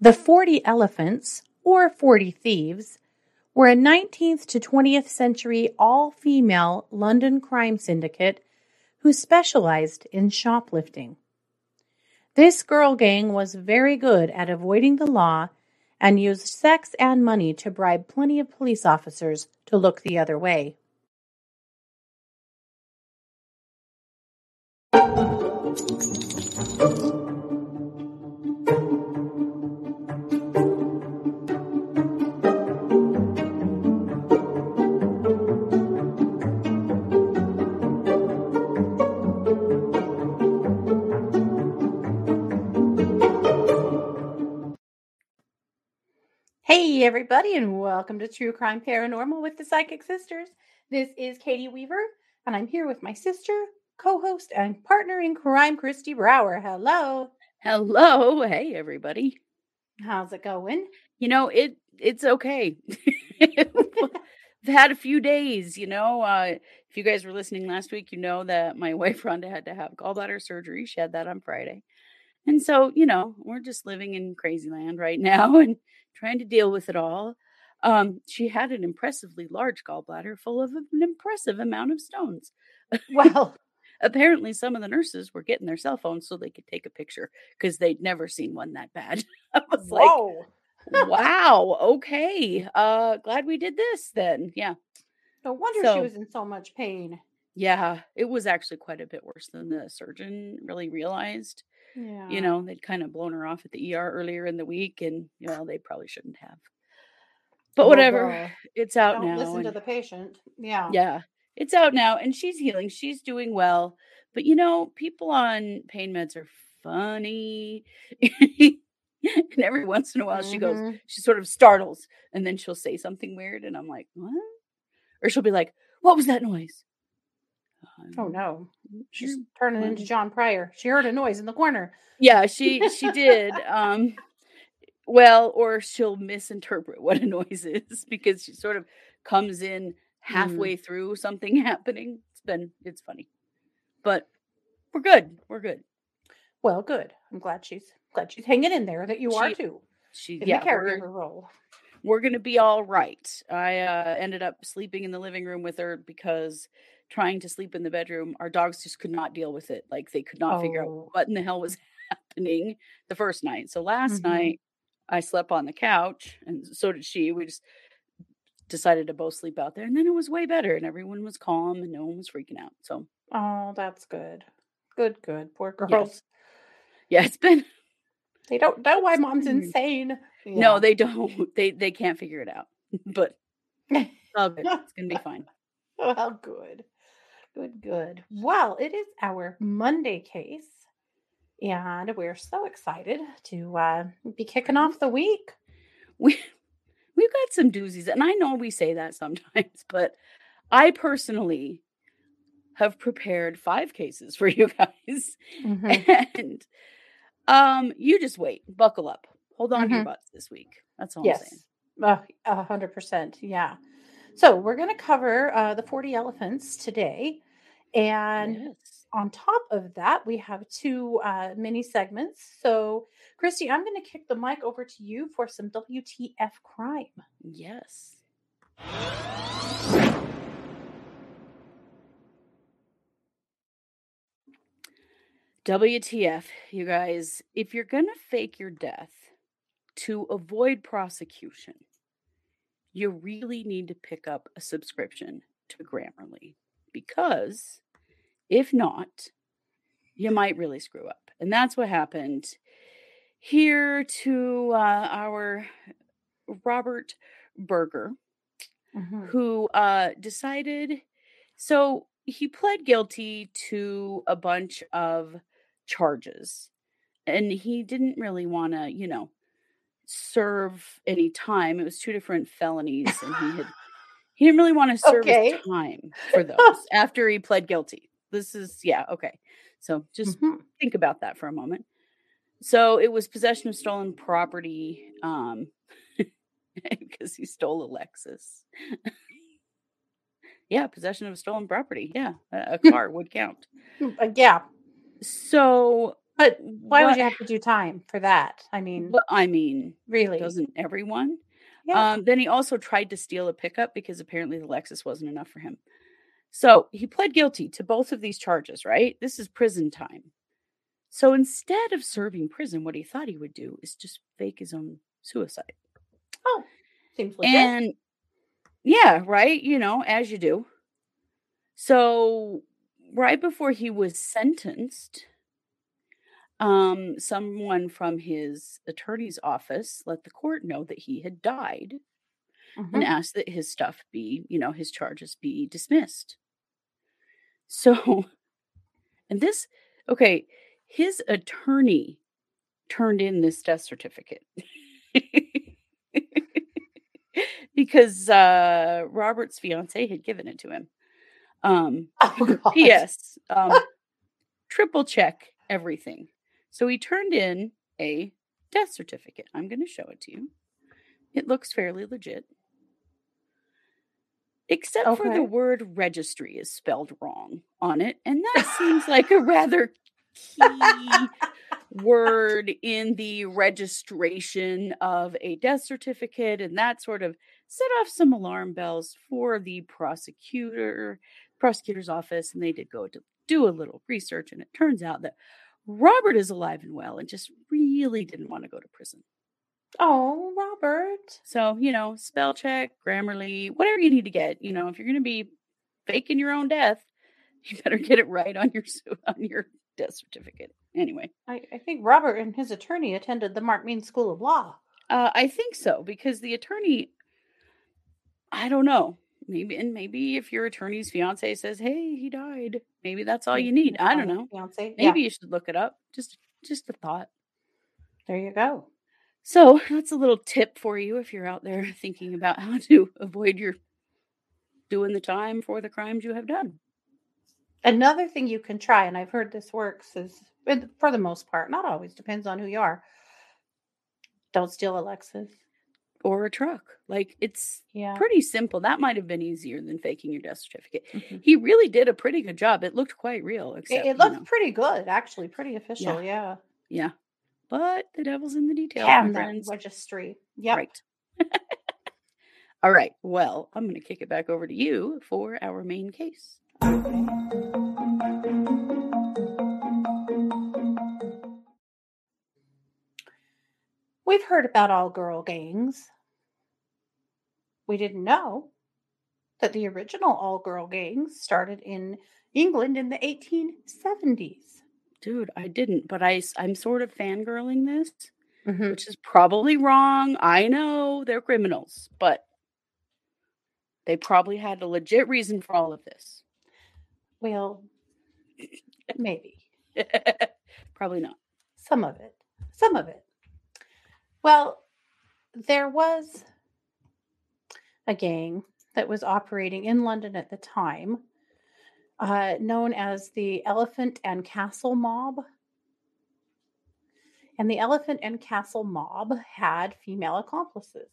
The 40 Elephants, or 40 Thieves, were a 19th to 20th century all female London crime syndicate who specialized in shoplifting. This girl gang was very good at avoiding the law and used sex and money to bribe plenty of police officers to look the other way. Hey, everybody, and welcome to True Crime Paranormal with the Psychic Sisters. This is Katie Weaver, and I'm here with my sister, co host, and partner in crime, Christy Brower. Hello. Hello. Hey, everybody. How's it going? You know, it it's okay. I've had a few days, you know. Uh, if you guys were listening last week, you know that my wife Rhonda had to have gallbladder surgery. She had that on Friday. And so, you know, we're just living in crazy land right now and trying to deal with it all. Um, she had an impressively large gallbladder full of an impressive amount of stones. Well, Apparently, some of the nurses were getting their cell phones so they could take a picture because they'd never seen one that bad. I was whoa. like, wow, okay. Uh, glad we did this then. Yeah. no wonder she was in so much pain. Yeah, it was actually quite a bit worse than the surgeon really realized. Yeah. You know, they'd kind of blown her off at the ER earlier in the week, and you know, they probably shouldn't have. But Well, whatever, it's out Don't now. listen to the patient. Yeah. yeah, it's out now, and she's healing. She's doing well. But you know, people on pain meds are funny. and every once in a while, she goes, Mhm. she sort of startles, and then she'll say something weird, and I'm like, what? Or she'll be like, what was that noise? Oh Um, no. She's you're turning into. John Pryor. She heard a noise in the corner. Yeah, she she did. Um well, or she'll misinterpret what a noise is because she sort of comes in halfway through something happening. It's been it's funny. But we're good. We're good. Well, good. I'm glad she's glad she's hanging in there. That you are too. She In yeah, the we're, caregiver role. we're gonna be all right. I uh ended up sleeping in the living room with her because trying to sleep in the bedroom, our dogs just could not deal with it. Like they could not figure out Oh. what in the hell was happening the first night. So last Mhm. night I slept on the couch and so did she. We just decided to both sleep out there and then it was way better and everyone was calm and no one was freaking out. So Oh, that's good. Good, good. Poor girls. Yes. yeah, it's been They don't know why mom's insane. no, they don't. They they can't figure it out. But they. it's. It's gonna be fine. well, good. Good, good. Well, it is our Monday case. And we're so excited to uh, be kicking off the week. we we've got some doozies and i know we say that sometimes but i personally have prepared five cases for you guys Mhm. and um you just wait buckle up hold on to your Mhm. butts this week that's all i'm saying Yes, Uh, a hundred percent. Yeah. So we're going to cover uh, the forty elephants today, and yes. on top of that, we have two uh, mini segments. So, Christy, I'm going to kick the mic over to you for some WTF crime. yes WTF, you guys, if you're going to fake your death to avoid prosecution, you really need to pick up a subscription to Grammarly because if not, you might really screw up. And that's what happened here to uh, our Robert Berger, Mhm. who uh, decided so he pled guilty to a bunch of charges and he didn't really want to you know serve any time it was two different felonies and he had he didn't really want to serve Okay. his time for those after he pled guilty this is yeah okay so just Mhm. think about that for a moment. So it was possession of stolen property um because he stole a Lexus. yeah, possession of stolen property. Yeah, a, a car would count. Uh, yeah. So But why what, would you have to do time for that? I mean, but I mean, really? doesn't everyone? Yeah. Um, then he also tried to steal a pickup because apparently the Lexus wasn't enough for him. So he pled guilty to both of these charges, right? This is prison time. So instead of serving prison, what he thought he would do is just fake his own suicide. oh, seems legit. And yeah, right, you know, as you do. So right before he was sentenced, um, someone from his attorney's office let the court know that he had died and Mhm. asked that his stuff be, you know, his charges be dismissed. So, and this, okay, his attorney turned in this death certificate because uh, Robert's fiance had given it to him. Um, Oh. P.S. Um, triple check everything. So he turned in a death certificate. I'm going to show it to you. It looks fairly legit. Except for the word registry is spelled wrong on it. And that seems like a rather key word in the registration of a death certificate. And that sort of set off some alarm bells for the prosecutor, prosecutor's office. And they did go to do a little research. And it turns out that Robert is alive and well and just really didn't want to go to prison. Oh, Robert. So, you know, spell check, Grammarly, whatever you need to get. You know, if you're going to be faking your own death, you better get it right on your on your death certificate. Anyway, I, I think Robert and his attorney attended the Mark Mean School of Law. uh, I think so because the attorney, I don't know, maybe and maybe if your attorney's fiance says, "Hey, he died," maybe that's all you need. I don't know. Fiance. Maybe Yeah, you should look it up. Just just a thought. there you go. So that's a little tip for you if you're out there thinking about how to avoid your doing the time for the crimes you have done. Another thing you can try, and I've heard this works, is for the most part, not always, depends on who you are. Don't steal a Lexus. Or a truck. Like it's Yeah. pretty simple. That might have been easier than faking your death certificate. Mhm. He really did a pretty good job. It looked quite real, It, except it you looked know, pretty good, actually, pretty official. Yeah. yeah. But the devil's in the details, my registry. Yep. Right. All right. Well, I'm going to kick it back over to you for our main case. We've heard about all girl gangs. We didn't know that the original all girl gangs started in England in the 1870s. Dude, I didn't, but I, I'm sort of fangirling this, Mhm. which is probably wrong. I know they're criminals, but they probably had a legit reason for all of this. Well, maybe. probably not. Some of it. Some of it. Well, there was a gang that was operating in London at the time, uh, known as the Elephant and Castle Mob. And the Elephant and Castle Mob had female accomplices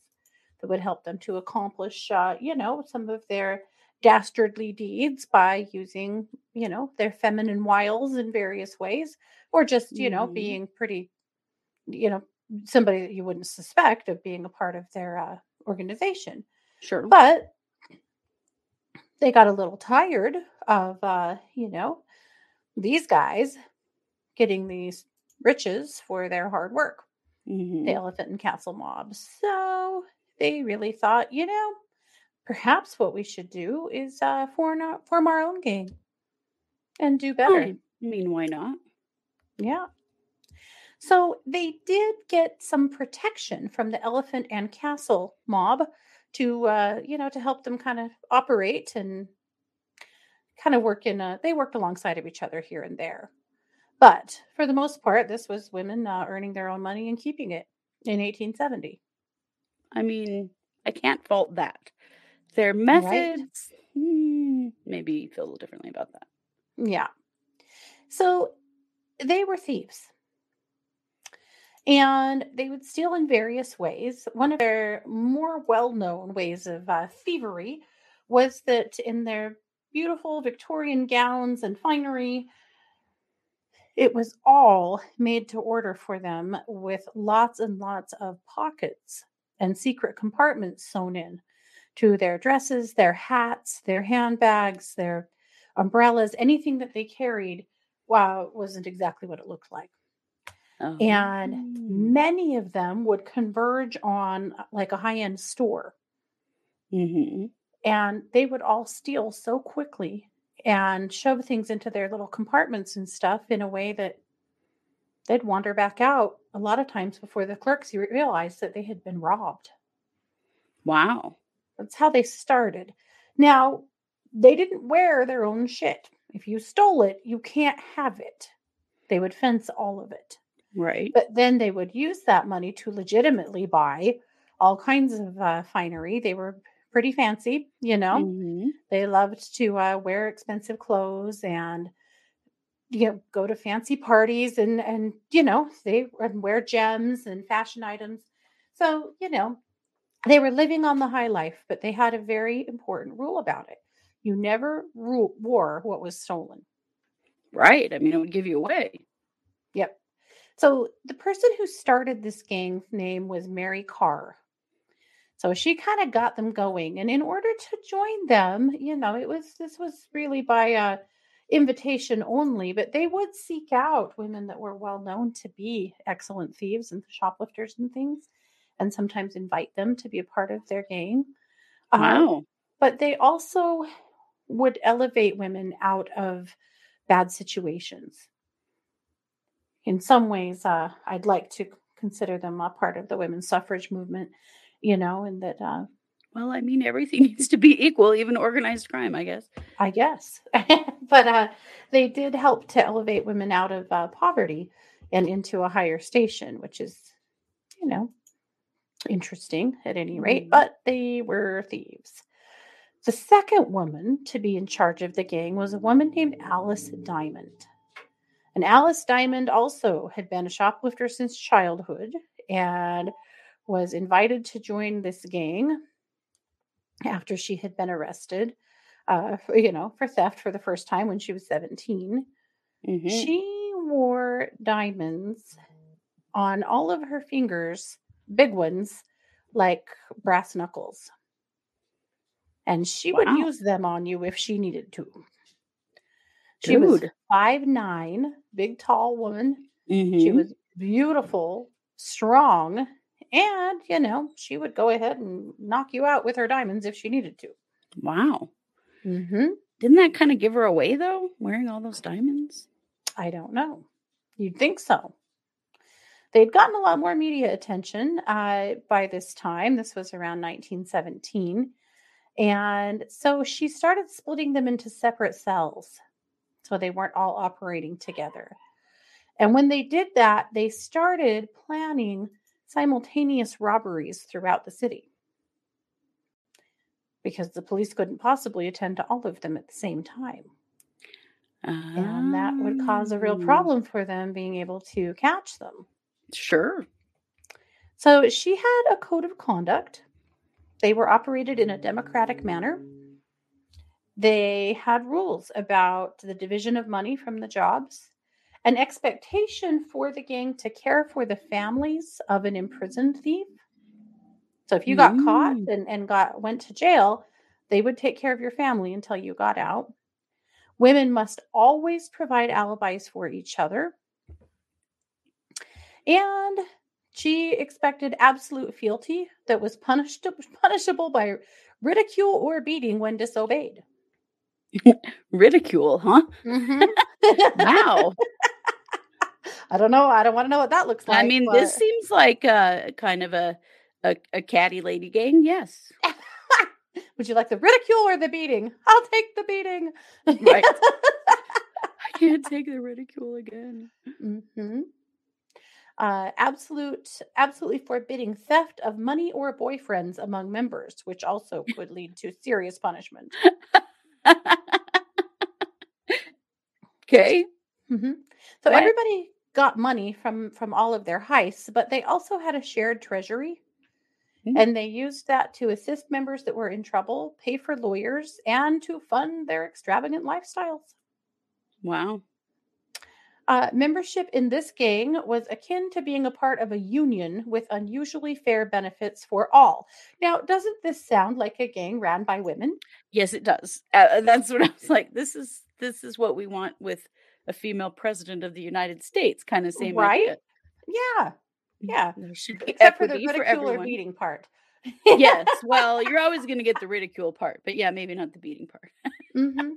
that would help them to accomplish, uh, you know, some of their dastardly deeds by using, you know, their feminine wiles in various ways, or just, you know, Mhm. being pretty, you know, somebody that you wouldn't suspect of being a part of their uh, organization. Sure. But they got a little tired of, uh, you know, these guys getting these riches for their hard work, Mhm. the Elephant and Castle mobs. So they really thought, you know, perhaps what we should do is uh, form, our, form our own gang and do better. I mean, why not? Yeah. So they did get some protection from the Elephant and Castle mob to, uh, you know, to help them kind of operate and kind of work in. A, they worked alongside of each other here and there, but for the most part, this was women uh, earning their own money and keeping it in 1870. I mean, I can't fault that. Their methods, hmm, maybe feel a little differently about that. Yeah. So they were thieves. And they would steal in various ways. One of their more well known ways of uh, thievery was that in their beautiful Victorian gowns and finery, it was all made to order for them with lots and lots of pockets and secret compartments sewn in to their dresses, their hats, their handbags, their umbrellas, anything that they carried. Wow, wasn't exactly what it looked like. Oh. And many of them would converge on uh, like a high end store. Mhm. And they would all steal so quickly and shove things into their little compartments and stuff in a way that they'd wander back out a lot of times before the clerks realized that they had been robbed. Wow. That's how they started. Now, they didn't wear their own shit. If you stole it, you can't have it. They would fence all of it. Right. But then they would use that money to legitimately buy all kinds of uh, finery. They were pretty fancy, you know. Mhm. They loved to uh, wear expensive clothes and you know go to fancy parties and and you know they and wear gems and fashion items. So you know they were living on the high life, but they had a very important rule about it. You never ru- wore what was stolen. Right. I mean, it would give you away. Yep. So the person who started this gang's name was Mary Carr. So she kind of got them going, and in order to join them, you know, it was this was really by uh, invitation only, but they would seek out women that were well known to be excellent thieves and shoplifters and things, and sometimes invite them to be a part of their gang. Uh, Wow. but they also would elevate women out of bad situations. In some ways, uh, I'd like to consider them a part of the women's suffrage movement, you know, and that uh, Well, I mean, everything needs to be equal, even organized crime, I guess. I guess. but uh, they did help to elevate women out of uh, poverty and into a higher station, which is, you know, interesting at any rate. Mhm. But they were thieves. The second woman to be in charge of the gang was a woman named Alice Diamond. And Alice Diamond also had been a shoplifter since childhood and was invited to join this gang after she had been arrested uh, for- you know, for theft for the first time when she was 17. Mhm. She wore diamonds on all of her fingers, big ones, like brass knuckles. And she would use them on you if she needed to. She was Dude. five nine, big tall woman. She Mhm. was beautiful, strong, and you know, she would go ahead and knock you out with her diamonds if she needed to. Wow. Mm-hmm. Didn't that kind of give her away, though, wearing all those diamonds? I don't know. You'd think so. They'd gotten a lot more media attention uh, by this time. This was around 1917. And so she started splitting them into separate cells so they weren't all operating together. And when they did that, they started planning simultaneous robberies throughout the city because the police couldn't possibly attend to all of them at the same time. And that would cause a real Ah, problem for them being able to catch them. Sure. So she had a code of conduct. They were operated in a democratic manner. They had rules about the division of money from the jobs, an expectation for the gang to care for the families of an imprisoned thief. So if you got caught Mm. and, and got went to jail, they would take care of your family until you got out. Women must always provide alibis for each other. And she expected absolute fealty that was punished, punishable by ridicule or beating when disobeyed. Ridicule, huh? Mhm. Wow. I don't know. I don't want to know what that looks like. I mean, this seems like a kind of a a, a catty lady gang. Yes. Would you like the ridicule or the beating? I'll take the beating. Right. I can't take the ridicule again. hmm Uh, absolute, absolutely forbidding theft of money or boyfriends among members, which also could lead to serious punishment. Okay. hmm So What? everybody got money from from all of their heists, but they also had a shared treasury, Mm. and they used that to assist members that were in trouble, pay for lawyers, and to fund their extravagant lifestyles. Wow. Uh, membership in this gang was akin to being a part of a union with unusually fair benefits for all. Now, doesn't this sound like a gang ran by women? Yes, it does. Uh, that's what I was like. This is this is what we want with a female president of the United States. Kind of same Right? idea. Yeah, yeah. There should be Except for the ridicule or beating part. yes. Well, you're always going to get the ridicule part, but yeah, maybe not the beating part. hmm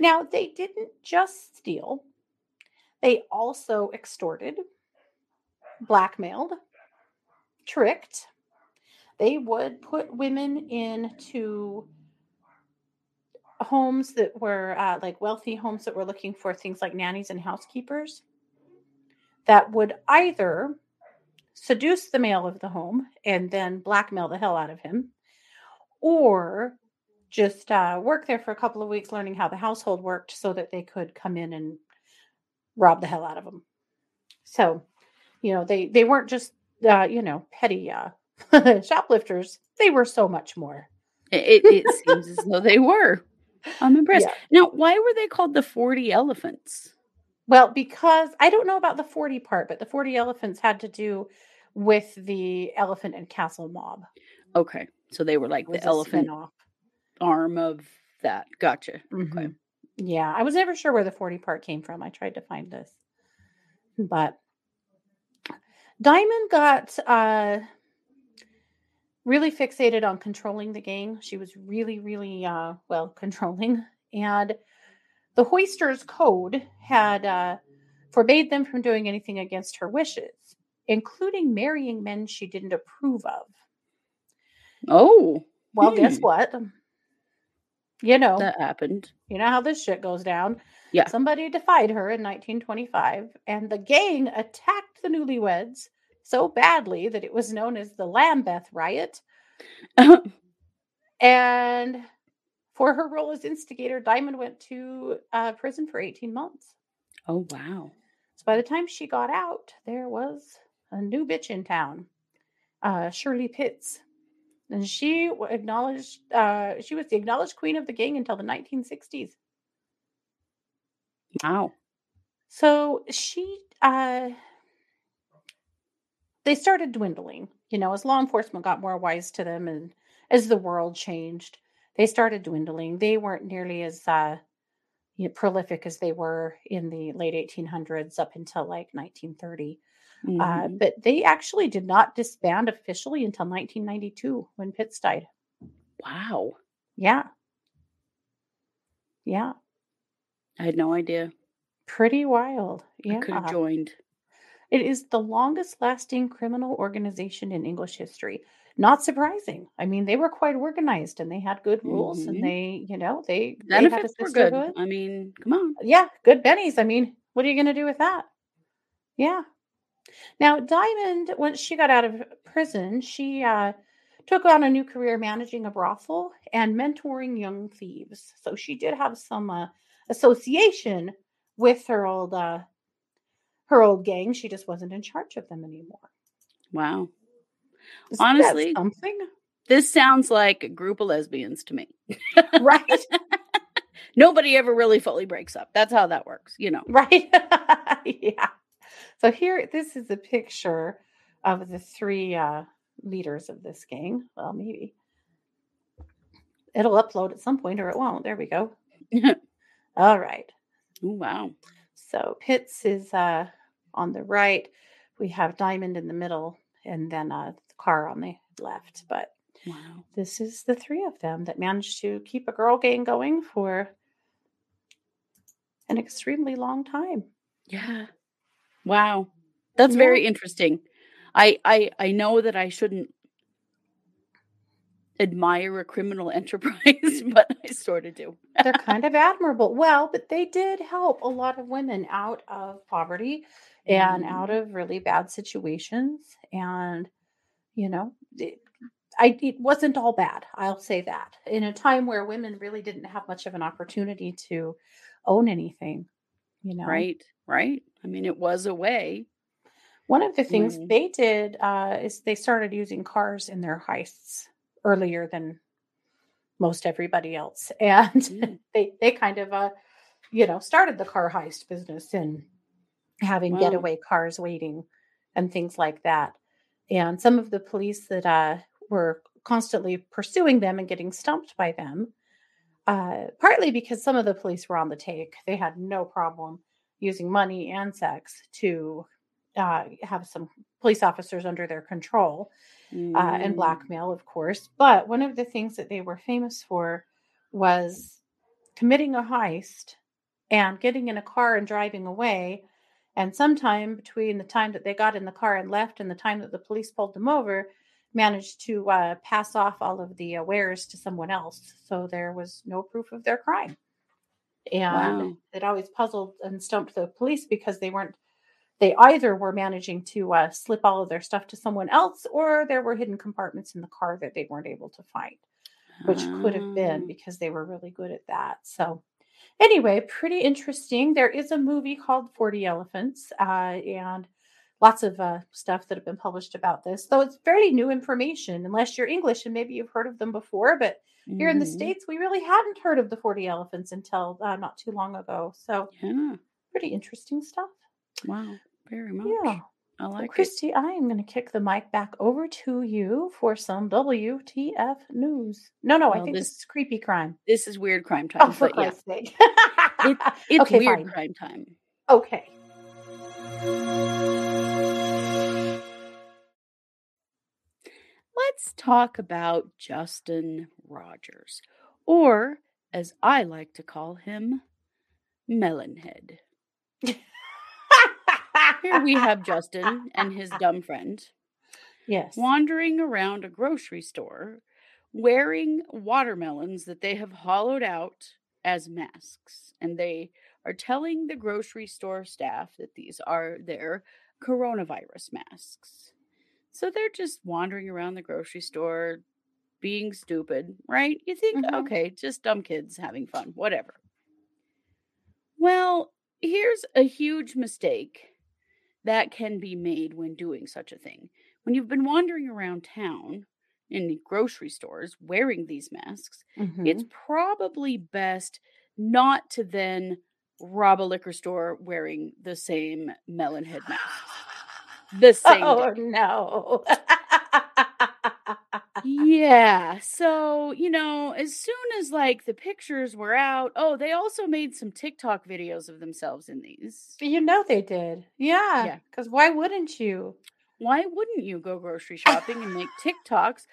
Now, they didn't just steal, they also extorted, blackmailed, tricked. They would put women into homes that were uh, like wealthy homes that were looking for things like nannies and housekeepers that would either seduce the male of the home and then blackmail the hell out of him or just uh, work there for a couple of weeks learning how the household worked so that they could come in and rob the hell out of them so you know they they weren't just uh, you know petty uh, shoplifters they were so much more It, it, seems as though they were. I'm impressed. Yeah. Now, why were they called the 40 elephants? Well, because I don't know about the 40 part, but the 40 elephants had to do with the elephant and castle mob. Okay. So they were like the elephant arm of that. Gotcha. Okay. Yeah, I was never sure where the 40 part came from. I tried to find this. But Diamond got uh really fixated on controlling the gang. She was really, really uh well controlling. And the Hoisters Code had uh forbade them from doing anything against her wishes, including marrying men she didn't approve of. Oh, Well, guess Hmm. what? You know, that happened. You know how this shit goes down. Yeah. Somebody defied her in 1925, and the gang attacked the newlyweds so badly that it was known as the Lambeth Riot. And for her role as instigator, Diamond went to uh, prison for 18 months. oh, wow. So by the time she got out, there was a new bitch in town, uh, Shirley Pitts. And she acknowledged, uh, she was the acknowledged queen of the gang until the 1960s. Wow. So she, uh, they started dwindling, you know, as law enforcement got more wise to them and as the world changed, they started dwindling. They weren't nearly as uh, you know, prolific as they were in the late 1800s up until like 1930. Uh, Mhm. but they actually did not disband officially until 1992 when Pitts died. wow. Yeah. Yeah. I had no idea. Pretty wild. I could have joined. It is the longest lasting criminal organization in English history. Not surprising. I mean, they were quite organized and they had good rules Mhm. and they, you know, they, they had a Benefits were good. I mean, come on. Yeah, good bennies. I mean, what are you going to do with that? Yeah. Now, Diamond, once she got out of prison, she uh, took on a new career managing a brothel and mentoring young thieves. So she did have some uh, association with her old uh, her old gang. She just wasn't in charge of them anymore. Wow. Isn't Honestly, something, This sounds like a group of lesbians to me. right? Nobody ever really fully breaks up. That's how that works, you know. right? yeah. So here, this is a picture of the three uh, leaders of this gang. Well, maybe it'll upload at some point, or it won't. There we go. All right. Oh, wow. So Pitts is uh, on the right. We have Diamond in the middle, and then uh, the Carr on the left. But Wow. this is the three of them that managed to keep a girl gang going for an extremely long time. Yeah. Wow. That's Yeah. very interesting. I I I know that I shouldn't admire a criminal enterprise, but I sort of do. They're kind of admirable. Well, but they did help a lot of women out of poverty and Mhm. out of really bad situations. And, you know, it, I, it wasn't all bad. I'll say that. In a time where women really didn't have much of an opportunity to own anything, you know. Right. Right. I mean, it was a way. One of the things they did uh, is they started using cars in their heists earlier than most everybody else, and Mm. they they kind of uh, you know started the car heist business in having Wow. getaway cars waiting and things like that. And some of the police that uh, were constantly pursuing them and getting stumped by them, uh, partly because some of the police were on the take. They had no problem using money and sex to uh, have some police officers under their control uh, and Mm. blackmail, of course. But one of the things that they were famous for was committing a heist and getting in a car and driving away. And sometime between the time that they got in the car and left and the time that the police pulled them over, managed to uh, pass off all of the uh, wares to someone else. So there was no proof of their crime. And Wow. it always puzzled and stumped the police because they weren't they either were managing to uh, slip all of their stuff to someone else or there were hidden compartments in the car that they weren't able to find which could have been Ah. because they were really good at that so anyway pretty interesting there is a movie called 40 elephants uh, and lots of uh, stuff that have been published about this though it's fairly new information unless you're english and maybe you've heard of them before but here in the Mhm. states we really hadn't heard of the 40 elephants until uh, not too long ago so Yeah. pretty interesting stuff Wow. Very much. yeah I Well, like it. Christy, I am going to kick the mic back over to you for some WTF news. No, no, I think this, this- is creepy crime. This is weird crime time. Oh, time, for but yeah, Christ's sake. it's okay, weird fine. crime time. Okay. Let's talk about Justin Rogers, or as I like to call him, Melonhead. Here we have Justin and his dumb friend Yes. wandering around a grocery store wearing watermelons that they have hollowed out as masks. And they are telling the grocery store staff that these are their coronavirus masks. So they're just wandering around the grocery store being stupid, right? You think, Mhm. okay, just dumb kids having fun, whatever. Well, here's a huge mistake that can be made when doing such a thing. When you've been wandering around town in the grocery stores wearing these masks, it's Mhm. probably best not to then rob a liquor store wearing the same melon head masks. The same Oh, day. no. Yeah. So, you know, as soon as like the pictures were out, oh, they also made some TikTok videos of themselves in these. you know they did. Yeah. Yeah. Because why wouldn't you? Why wouldn't you go grocery shopping and make TikToks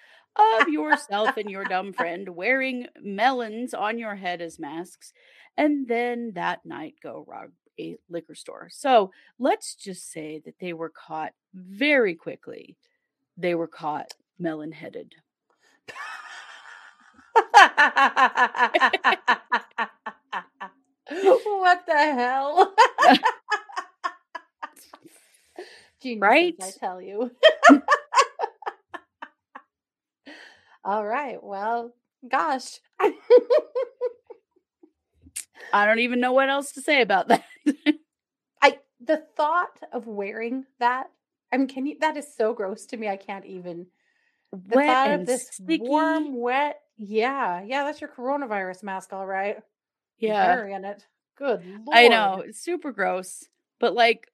of yourself and your dumb friend wearing melons on your head as masks and then that night go rob a liquor store? So let's just say that they were caught very quickly. They were caught melon headed. what the hell? Geniuses, Right? I tell you. All right. Well, gosh. I don't even know what else to say about that. I the thought of wearing that. I mean, can you? That is so gross to me. I can't even. The Wet thought of this sticky. warm, wet. Yeah, yeah. That's your coronavirus mask, all right. yeah. Burying it. Good. I know, it's super gross. But like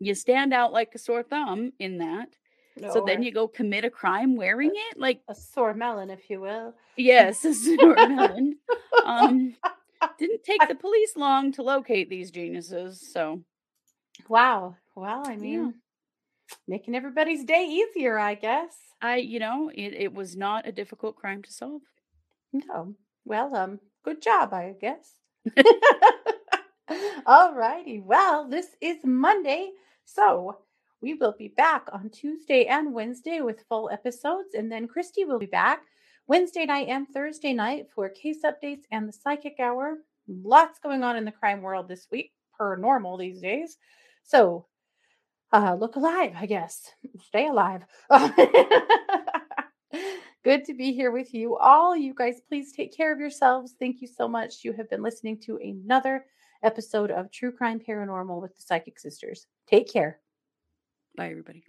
you stand out like a sore thumb in that. So then you go commit a crime wearing it? Like, a sore melon, if you will. yes, a sore melon. Um didn't take the police long to locate these geniuses, so Wow. Well, I mean, making everybody's day easier, I guess. I you know, it, it was not a difficult crime to solve. No. Well, um, good job, I guess. All righty. Well, this is Monday, so we will be back on Tuesday and Wednesday with full episodes, and then Christy will be back Wednesday night and Thursday night for case updates and the psychic hour. Lots going on in the crime world this week, per normal these days. So, uh, look alive, I guess. Stay alive. Good to be here with you all. You guys, please take care of yourselves. Thank you so much. You have been listening to another episode of True Crime Paranormal with the Psychic Sisters. Take care. Bye everybody.